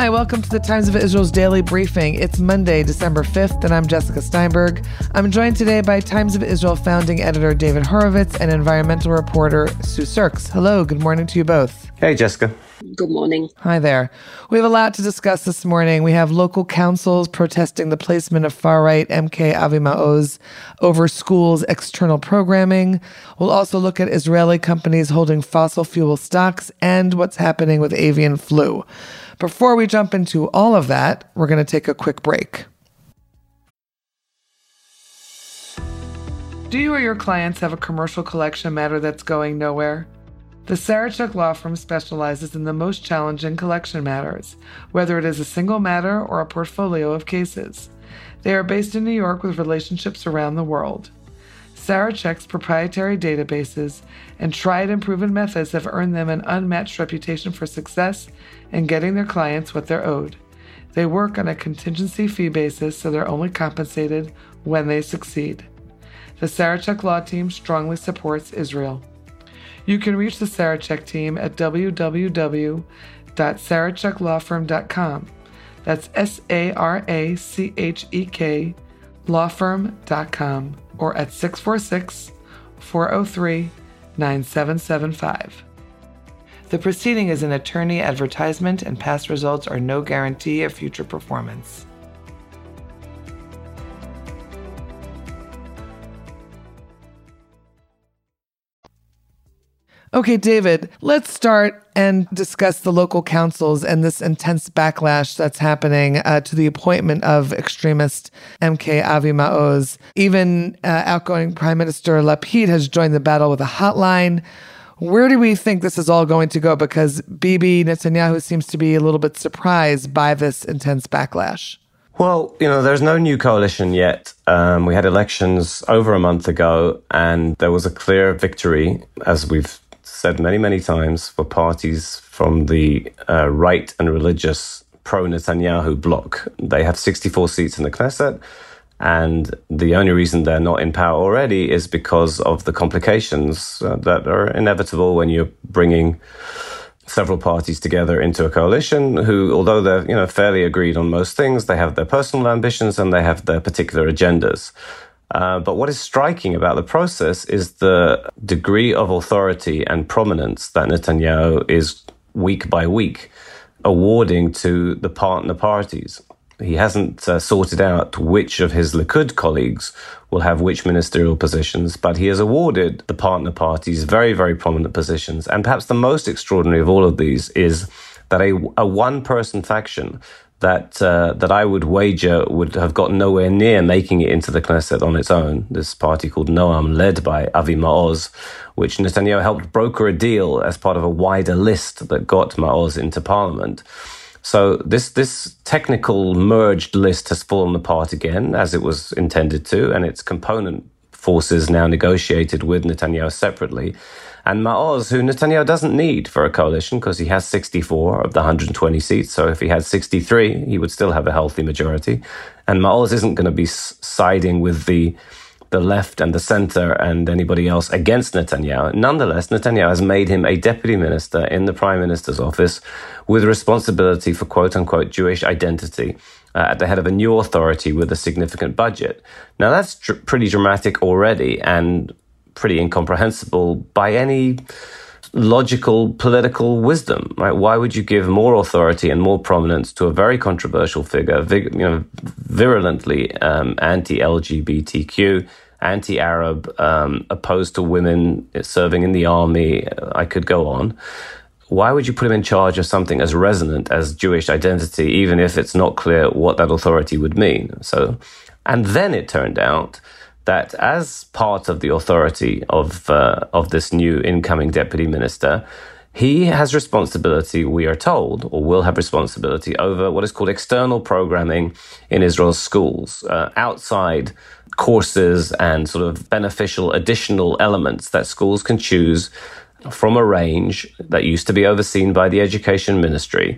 Hi, welcome to the Times of Israel's daily briefing. It's Monday, December 5th, and I'm Jessica Steinberg. I'm joined today by Times of Israel founding editor David Horovitz and environmental reporter Sue Surkes. Hello, good morning to you both. Hey, Jessica. Good morning. Hi there. We have a lot to discuss this morning. We have local councils protesting the placement of far right MK Avi Maoz over schools' external programming. We'll also look at Israeli companies holding fossil fuel stocks and what's happening with avian flu. Before we jump into all of that, we're going to take a quick break. Do you or your clients have a commercial collection matter that's going nowhere? The Sarachek Law Firm specializes in the most challenging collection matters, whether it is a single matter or a portfolio of cases. They are based in New York with relationships around the world. Sarachek's proprietary databases and tried and proven methods have earned them an unmatched reputation for success in getting their clients what they're owed. They work on a contingency fee basis, so they're only compensated when they succeed. The Sarachek Law Team strongly supports Israel. You can reach the Sarachek team at www.saracheklawfirm.com. That's S A R A C H E K lawfirm.com or at 646 403 9775. The proceeding is an attorney advertisement, and past results are no guarantee of future performance. Okay, David, let's start and discuss the local councils and this intense backlash that's happening uh, to the appointment of extremist MK Avi Maoz. Even uh, outgoing Prime Minister Lapid has joined the battle with a hotline. Where do we think this is all going to go? Because Bibi Netanyahu seems to be a little bit surprised by this intense backlash. Well, you know, there's no new coalition yet. Um, we had elections over a month ago, and there was a clear victory, as we've said many, many times for parties from the uh, right and religious pro Netanyahu bloc. They have 64 seats in the Knesset. And the only reason they're not in power already is because of the complications uh, that are inevitable when you're bringing several parties together into a coalition who, although they're you know fairly agreed on most things, they have their personal ambitions and they have their particular agendas. Uh, but what is striking about the process is the degree of authority and prominence that Netanyahu is week by week awarding to the partner parties. He hasn't uh, sorted out which of his Likud colleagues will have which ministerial positions, but he has awarded the partner parties very, very prominent positions. And perhaps the most extraordinary of all of these is that a, a one person faction that uh, that I would wager would have got nowhere near making it into the Knesset on its own. This party called Noam, led by Avi Maoz, which Netanyahu helped broker a deal as part of a wider list that got Maoz into parliament. So this this technical merged list has fallen apart again, as it was intended to, and its component forces now negotiated with Netanyahu separately. And Maoz, who Netanyahu doesn't need for a coalition because he has 64 of the 120 seats. So if he had 63, he would still have a healthy majority. And Maoz isn't going to be siding with the the left and the center and anybody else against Netanyahu. Nonetheless, Netanyahu has made him a deputy minister in the prime minister's office with responsibility for quote unquote Jewish identity. Uh, at the head of a new authority with a significant budget. Now, that's dr- pretty dramatic already and pretty incomprehensible by any logical political wisdom, right? Why would you give more authority and more prominence to a very controversial figure, you know, virulently um, anti-LGBTQ, anti-Arab, um, opposed to women serving in the army? I could go on. Why would you put him in charge of something as resonant as Jewish identity, even if it's not clear what that authority would mean? So, and then it turned out that as part of the authority of uh, of this new incoming deputy minister, he has responsibility, we are told, or will have responsibility over what is called external programming in Israel's schools, uh, outside courses and sort of beneficial additional elements that schools can choose from a range that used to be overseen by the education ministry.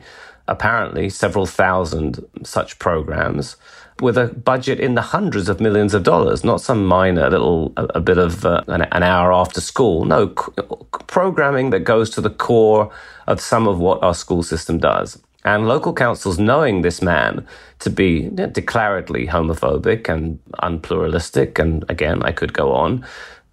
Apparently, several thousand such programs with a budget in the hundreds of millions of dollars, not some minor little a, a bit of uh, an, an, hour after school. No, c- programming that goes to the core of some of what our school system does. And local councils, knowing this man to be declaredly homophobic and unpluralistic, and again, I could go on,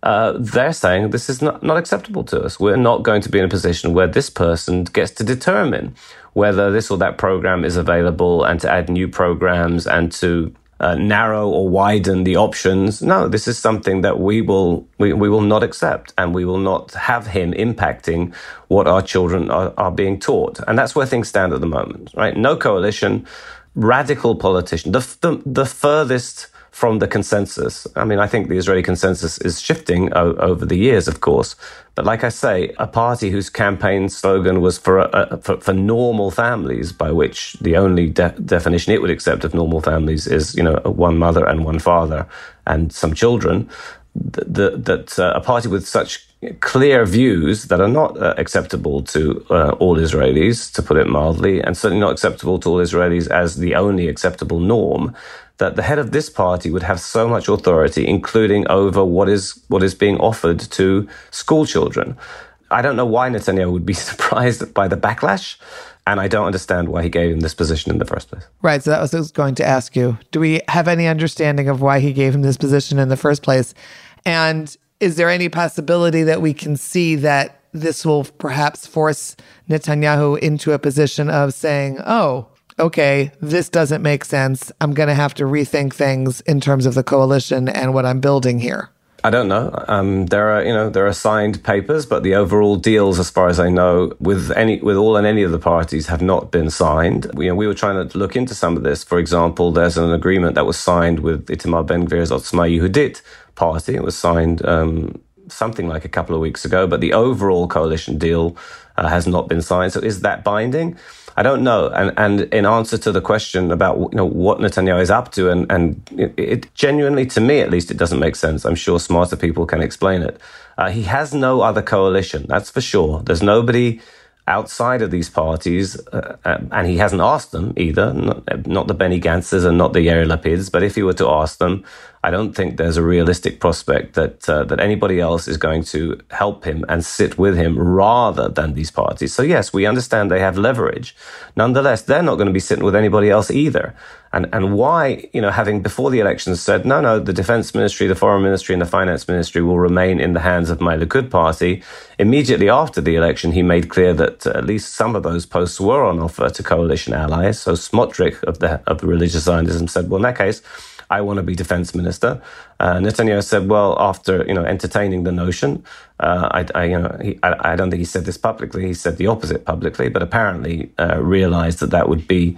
uh, they're saying this is not, not acceptable to us. We're not going to be in a position where this person gets to determine whether this or that program is available and to add new programs and to uh, narrow or widen the options. No, this is something that we will we, we will not accept, and we will not have him impacting what our children are, are being taught. And that's where things stand at the moment, right? No coalition, radical politician, the the, the furthest from the consensus. I mean, I think the Israeli consensus is shifting o- over the years, of course. But like I say, a party whose campaign slogan was for, uh, for, for, normal families, by which the only de- definition it would accept of normal families is, you know, one mother and one father and some children, that, that uh, a party with such clear views that are not uh, acceptable to uh, all Israelis, to put it mildly, and certainly not acceptable to all Israelis as the only acceptable norm, that the head of this party would have so much authority, including over what is what is being offered to school children. I don't know why Netanyahu would be surprised by the backlash, and I don't understand why he gave him this position in the first place. Right. So that was, was going to ask you: Do we have any understanding of why he gave him this position in the first place? And is there any possibility that we can see that this will perhaps force Netanyahu into a position of saying, "Oh, okay, this doesn't make sense. I'm going to have to rethink things in terms of the coalition and what I'm building here. I don't know. Um, there are, you know, there are signed papers, but the overall deals, as far as I know, with any, with all and any of the parties, have not been signed. We, you know, we were trying to look into some of this. For example, there's an agreement that was signed with Itamar Ben Gvir's Otzma Yehudit party. It was signed um, something like a couple of weeks ago, but the overall coalition deal uh, has not been signed. So, is that binding? I don't know. And and in answer to the question about you know what Netanyahu is up to, and and it, it genuinely, to me at least, it doesn't make sense. I'm sure smarter people can explain it. Uh, he has no other coalition, that's for sure. There's nobody outside of these parties, uh, uh, and he hasn't asked them either, not, not the Benny Gantzes and not the Yair Lapids, but if he were to ask them, I don't think there's a realistic prospect that uh, that anybody else is going to help him and sit with him rather than these parties. So yes, we understand they have leverage. Nonetheless, they're not going to be sitting with anybody else either. And and why, you know, having before the elections said, no, no, the defense ministry, the foreign ministry, and the finance ministry will remain in the hands of my Likud party. Immediately after the election, he made clear that at least some of those posts were on offer to coalition allies. So Smotrich of the of the religious Zionism said, well, in that case I want to be defense minister. Uh, Netanyahu said, well, after you know entertaining the notion, uh, I, I, you know he, I, I, don't think he said this publicly. He said the opposite publicly, but apparently uh, realized that that would be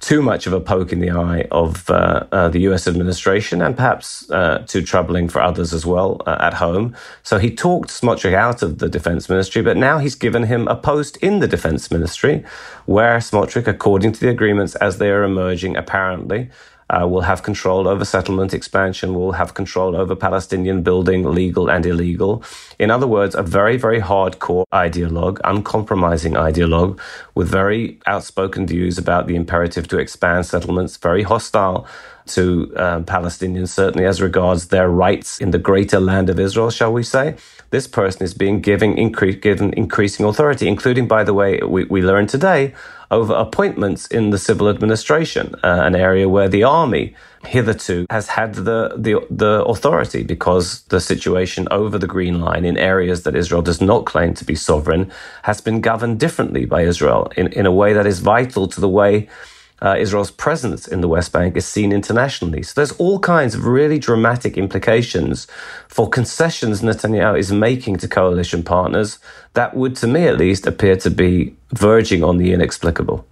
too much of a poke in the eye of uh, uh, the U.S. administration and perhaps uh, too troubling for others as well at home. So he talked Smotrich out of the defense ministry, but now he's given him a post in the defense ministry, where Smotrich, according to the agreements as they are emerging, apparently uh, will have control over settlement expansion, will have control over Palestinian building, legal and illegal. In other words, a very, very hardcore ideologue, uncompromising ideologue, with very outspoken views about the imperative to expand settlements, very hostile to uh, Palestinians, certainly as regards their rights in the greater land of Israel, shall we say. This person is being given, incre- given increasing authority, including, by the way, we, we learned today, over appointments in the civil administration, uh, an area where the army hitherto has had the, the, the authority because the situation over the Green Line in areas that Israel does not claim to be sovereign has been governed differently by Israel in, in a way that is vital to the way uh, Israel's presence in the West Bank is seen internationally. So there's all kinds of really dramatic implications for concessions Netanyahu is making to coalition partners that would, to me at least, appear to be verging on the inexplicable.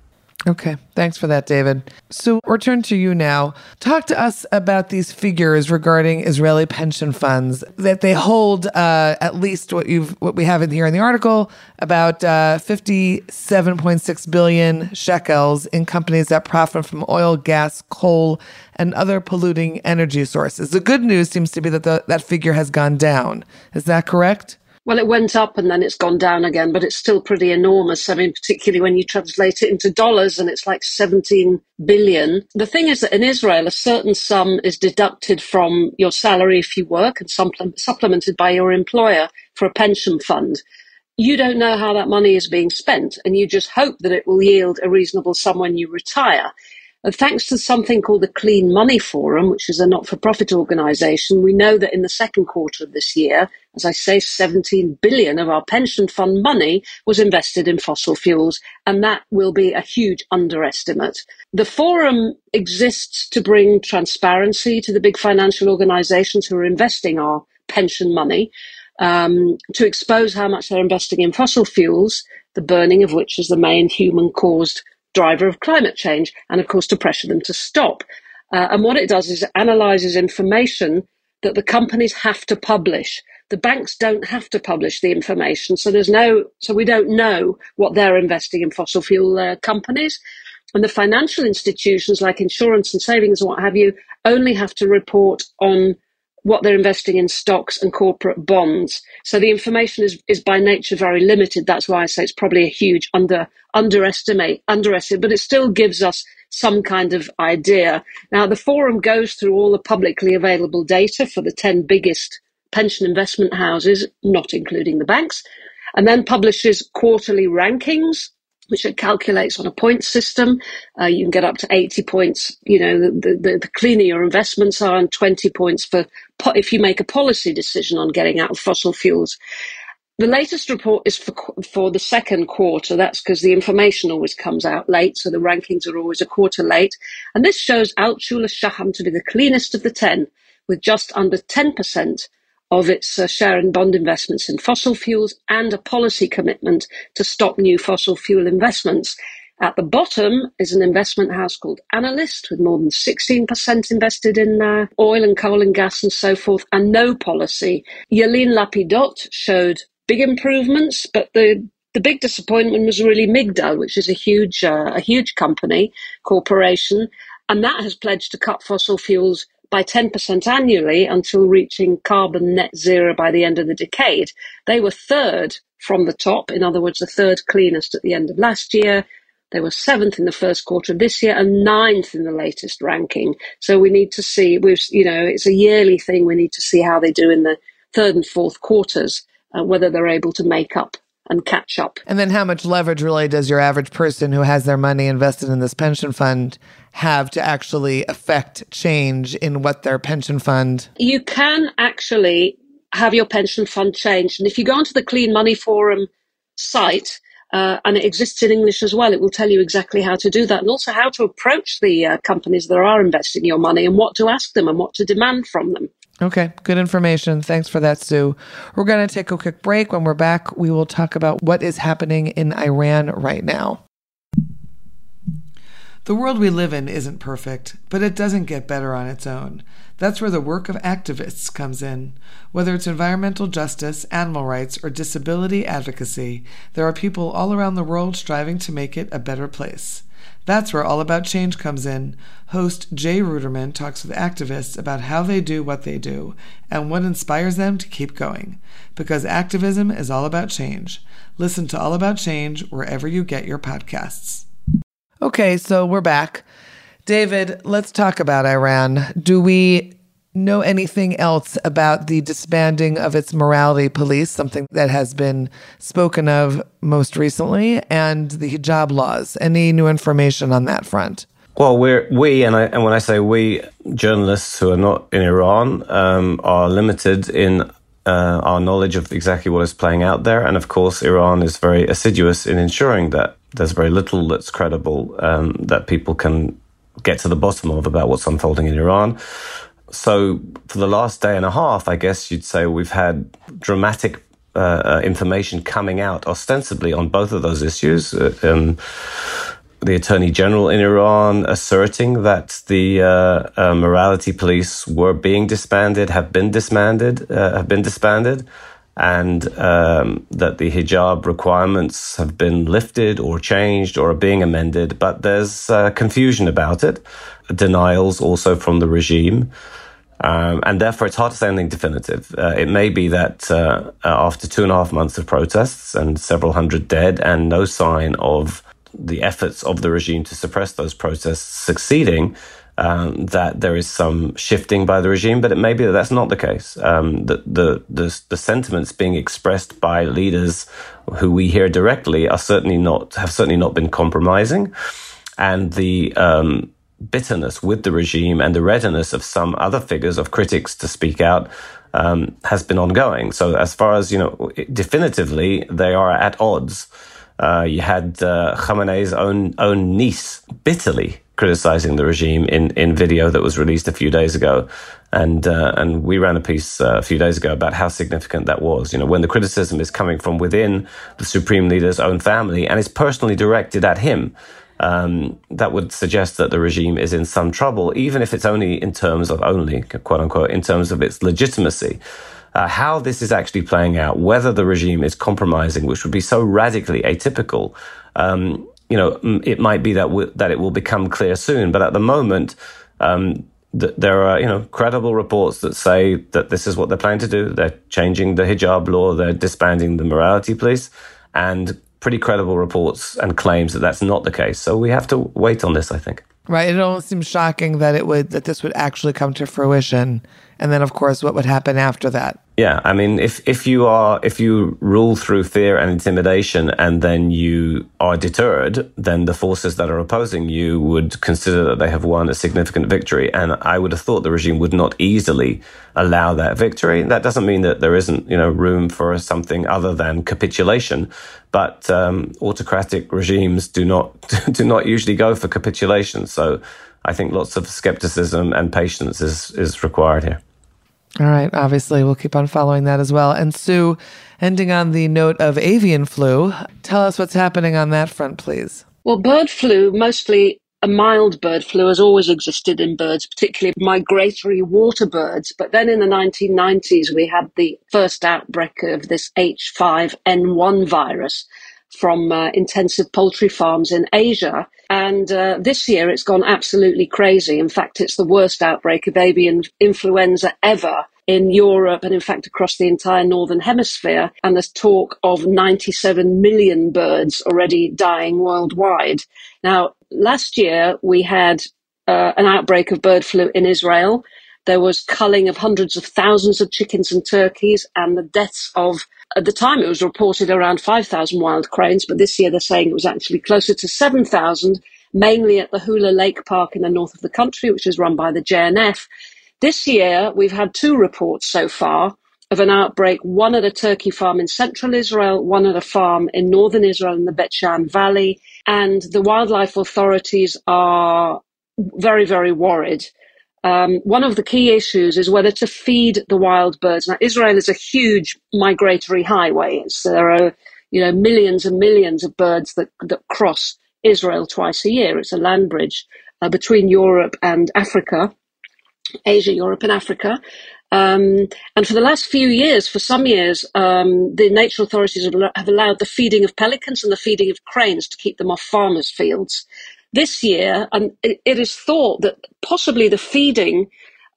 Okay, thanks for that, David. So, return to you now. Talk to us about these figures regarding Israeli pension funds that they hold. Uh, at least what you've what we have in here in the article about uh, fifty-seven point six billion shekels in companies that profit from oil, gas, coal, and other polluting energy sources. The good news seems to be that the, that figure has gone down. Is that correct? Well, it went up and then it's gone down again, but it's still pretty enormous. I mean, particularly when you translate it into dollars and it's like 17 billion. The thing is that in Israel, a certain sum is deducted from your salary if you work and supplemented by your employer for a pension fund you don't know how that money is being spent, and you just hope that it will yield a reasonable sum when you retire. And thanks to something called the Clean Money Forum, which is a not for profit organization, we know that in the second quarter of this year, as I say, 17 billion of our pension fund money was invested in fossil fuels, and that will be a huge underestimate. The forum exists to bring transparency to the big financial organizations who are investing our pension money, um, to expose how much they're investing in fossil fuels, the burning of which is the main human caused driver of climate change, and of course to pressure them to stop. Uh, and what it does is it analyzes information that the companies have to publish. The banks don't have to publish the information, so there's no, so we don't know what they're investing in fossil fuel uh, companies. And the financial institutions like insurance and savings and what have you only have to report on what they're investing in stocks and corporate bonds. So the information is, is by nature very limited. That's why I say it's probably a huge under underestimate underestimate, but it still gives us some kind of idea. Now the forum goes through all the publicly available data for the 10 biggest pension investment houses, not including the banks, and then publishes quarterly rankings which it calculates on a point system. Uh, you can get up to 80 points, you know, the, the, the, cleaner your investments are, and 20 points for if you make a policy decision on getting out of fossil fuels. The latest report is for, for the second quarter. That's because the information always comes out late, so the rankings are always a quarter late. And this shows Altshuler Shaham to be the cleanest of the 10, with just under 10% of its uh, share in bond investments in fossil fuels and a policy commitment to stop new fossil fuel investments. At the bottom is an investment house called Analyst with more than 16% invested in uh, oil and coal and gas and so forth, and no policy. Yelin Lapidot showed big improvements, but the the big disappointment was really Migdal, which is a huge uh, a huge company corporation, and that has pledged to cut fossil fuels by 10% annually until reaching carbon net zero by the end of the decade. They were third from the top, in other words, the third cleanest at the end of last year. They were seventh in the first quarter of this year and ninth in the latest ranking. So we need to see, we've, you know, it's a yearly thing. We need to see how they do in the third and fourth quarters, uh, whether they're able to make up and catch up. And then how much leverage really does your average person who has their money invested in this pension fund have to actually affect change in what their pension fund? You can actually have your pension fund changed. And if you go onto the Clean Money Forum site, uh, and it exists in English as well. It will tell you exactly how to do that and also how to approach the uh, companies that are investing your money and what to ask them and what to demand from them. Okay, good information. Thanks for that, Sue. We're going to take a quick break. When we're back, we will talk about what is happening in Iran right now. The world we live in isn't perfect, but it doesn't get better on its own. That's where the work of activists comes in. Whether it's environmental justice, animal rights, or disability advocacy, there are people all around the world striving to make it a better place. That's where All About Change comes in. Host Jay Ruderman talks with activists about how they do what they do and what inspires them to keep going. Because activism is all about change. Listen to All About Change wherever you get your podcasts. Okay, so we're back. David, let's talk about Iran. Do we know anything else about the disbanding of its morality police, something that has been spoken of most recently, and the hijab laws? Any new information on that front? Well, we're we and I, and when I say we, journalists who are not in Iran um, are limited in uh, our knowledge of exactly what is playing out there, and of course, Iran is very assiduous in ensuring that there's very little that's credible um, that people can get to the bottom of about what's unfolding in Iran so for the last day and a half, I guess you'd say we've had dramatic uh, uh, information coming out ostensibly on both of those issues. Uh, um, the Attorney General in Iran asserting that the uh, uh morality police were being disbanded, have been disbanded, uh, have been disbanded, and um, that the hijab requirements have been lifted or changed or are being amended. But there's confusion about it, denials also from the regime. Um, and therefore, it's hard to say anything definitive. Uh, it may be that uh, uh, after two and a half months of protests and several hundred dead, and no sign of the efforts of the regime to suppress those protests succeeding, um, that there is some shifting by the regime, but it may be that that's not the case. Um, the, the, the, the sentiments being expressed by leaders who we hear directly are certainly not have certainly not been compromising, and the um, bitterness with the regime and the readiness of some other figures of critics to speak out um, has been ongoing. So as far as you know, definitively they are at odds. Uh, you had uh, Khamenei's own own niece bitterly criticizing the regime in, in video that was released a few days ago. And, uh, and we ran a piece uh, a few days ago about how significant that was. You know, when the criticism is coming from within the supreme leader's own family and is personally directed at him, um, that would suggest that the regime is in some trouble, even if it's only in terms of only, quote unquote, in terms of its legitimacy. Uh, how this is actually playing out, whether the regime is compromising, which would be so radically atypical, um, you know, it might be that w- that it will become clear soon. But at the moment, um, th- there are you know credible reports that say that this is what they're planning to do. They're changing the hijab law. They're disbanding the morality police, and pretty credible reports and claims that that's not the case. So we have to wait on this. I think. Right. It almost seems shocking that it would that this would actually come to fruition, and then of course what would happen after that. Yeah, I mean, if if you are if you rule through fear and intimidation, and then you are deterred, then the forces that are opposing you would consider that they have won a significant victory. And I would have thought the regime would not easily allow that victory. That doesn't mean that there isn't, you know, room for something other than capitulation. But um, autocratic regimes do not do not usually go for capitulation. So I think lots of skepticism and patience is is required here. All right. Obviously, we'll keep on following that as well. And Sue, ending on the note of avian flu, tell us what's happening on that front, please. Well, bird flu, mostly a mild bird flu, has always existed in birds, particularly migratory water birds. But then in the 1990s, we had the first outbreak of this H5N1 virus from uh, intensive poultry farms in Asia. And uh, this year it's gone absolutely crazy. In fact, it's the worst outbreak of avian influenza ever in Europe and in fact across the entire northern hemisphere. And there's talk of 97 million birds already dying worldwide. Now, last year we had uh, an outbreak of bird flu in Israel. There was culling of hundreds of thousands of chickens and turkeys and the deaths of at the time, it was reported around 5,000 wild cranes, but this year they're saying it was actually closer to 7,000, mainly at the Hula Lake Park in the north of the country, which is run by the JNF. This year, we've had two reports so far of an outbreak, one at a turkey farm in central Israel, one at a farm in northern Israel in the Beit She'an Valley. And the wildlife authorities are very, very worried um, one of the key issues is whether to feed the wild birds. Now, Israel is a huge migratory highway. There are, you know, millions and millions of birds that, that cross Israel twice a year. It's a land bridge uh, between Europe and Africa, Asia, Europe, and Africa. Um, and for the last few years, for some years, um, the nature authorities have, have allowed the feeding of pelicans and the feeding of cranes to keep them off farmers' fields. This year, and it, it is thought that possibly the feeding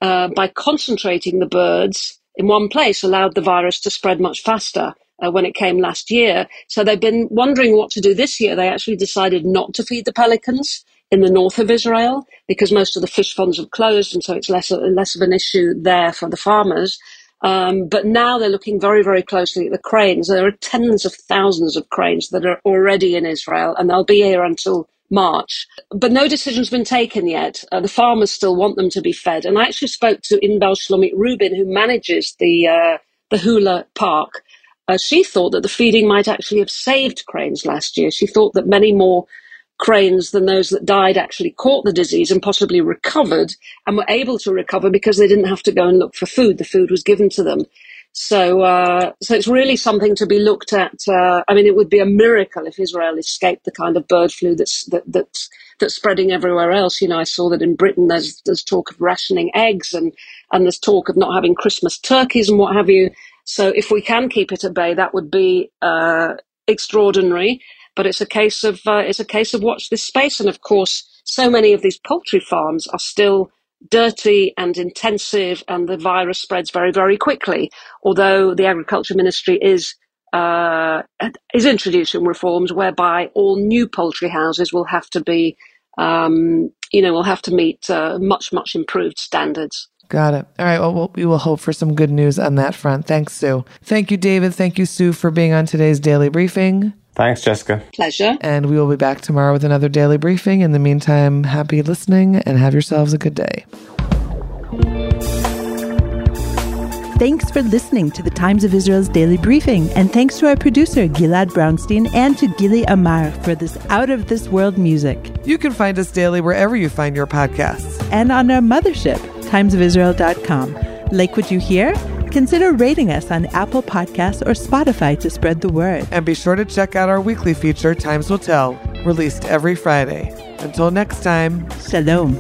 uh, by concentrating the birds in one place allowed the virus to spread much faster uh, when it came last year. So they've been wondering what to do this year. They actually decided not to feed the pelicans in the north of Israel because most of the fish ponds have closed, and so it's less less of an issue there for the farmers. Um, but now they're looking very, very closely at the cranes. There are tens of thousands of cranes that are already in Israel, and they'll be here until March. But no decision's been taken yet. Uh, the farmers still want them to be fed. And I actually spoke to Inbal Shlomit Rubin, who manages the, uh, the Hula Park. Uh, she thought that the feeding might actually have saved cranes last year. She thought that many more cranes than those that died actually caught the disease and possibly recovered and were able to recover because they didn't have to go and look for food. The food was given to them. So, uh, so it's really something to be looked at. Uh, I mean, it would be a miracle if Israel escaped the kind of bird flu that's that, that's that's spreading everywhere else. You know, I saw that in Britain there's there's talk of rationing eggs and and there's talk of not having Christmas turkeys and what have you. So, if we can keep it at bay, that would be uh, extraordinary. But it's a case of uh, it's a case of watch this space, and of course, so many of these poultry farms are still dirty and intensive, and the virus spreads very, very quickly. Although the Agriculture Ministry is uh, is introducing reforms whereby all new poultry houses will have to be um, you know, will have to meet uh, much, much improved standards. Got it. All right. Well, we will hope for some good news on that front. Thanks, Sue. Thank you, David. Thank you, Sue, for being on today's daily briefing. Thanks, Jessica. Pleasure. And we will be back tomorrow with another daily briefing. In the meantime, happy listening and have yourselves a good day. Thanks for listening to the Times of Israel's daily briefing, and thanks to our producer, Gilad Brownstein, and to Gili Amar for this out of this world music. You can find us daily wherever you find your podcasts. And on our mothership, timesofisrael.com. Like what you hear? Consider rating us on Apple Podcasts or Spotify to spread the word. And be sure to check out our weekly feature, Times Will Tell, released every Friday. Until next time, Shalom.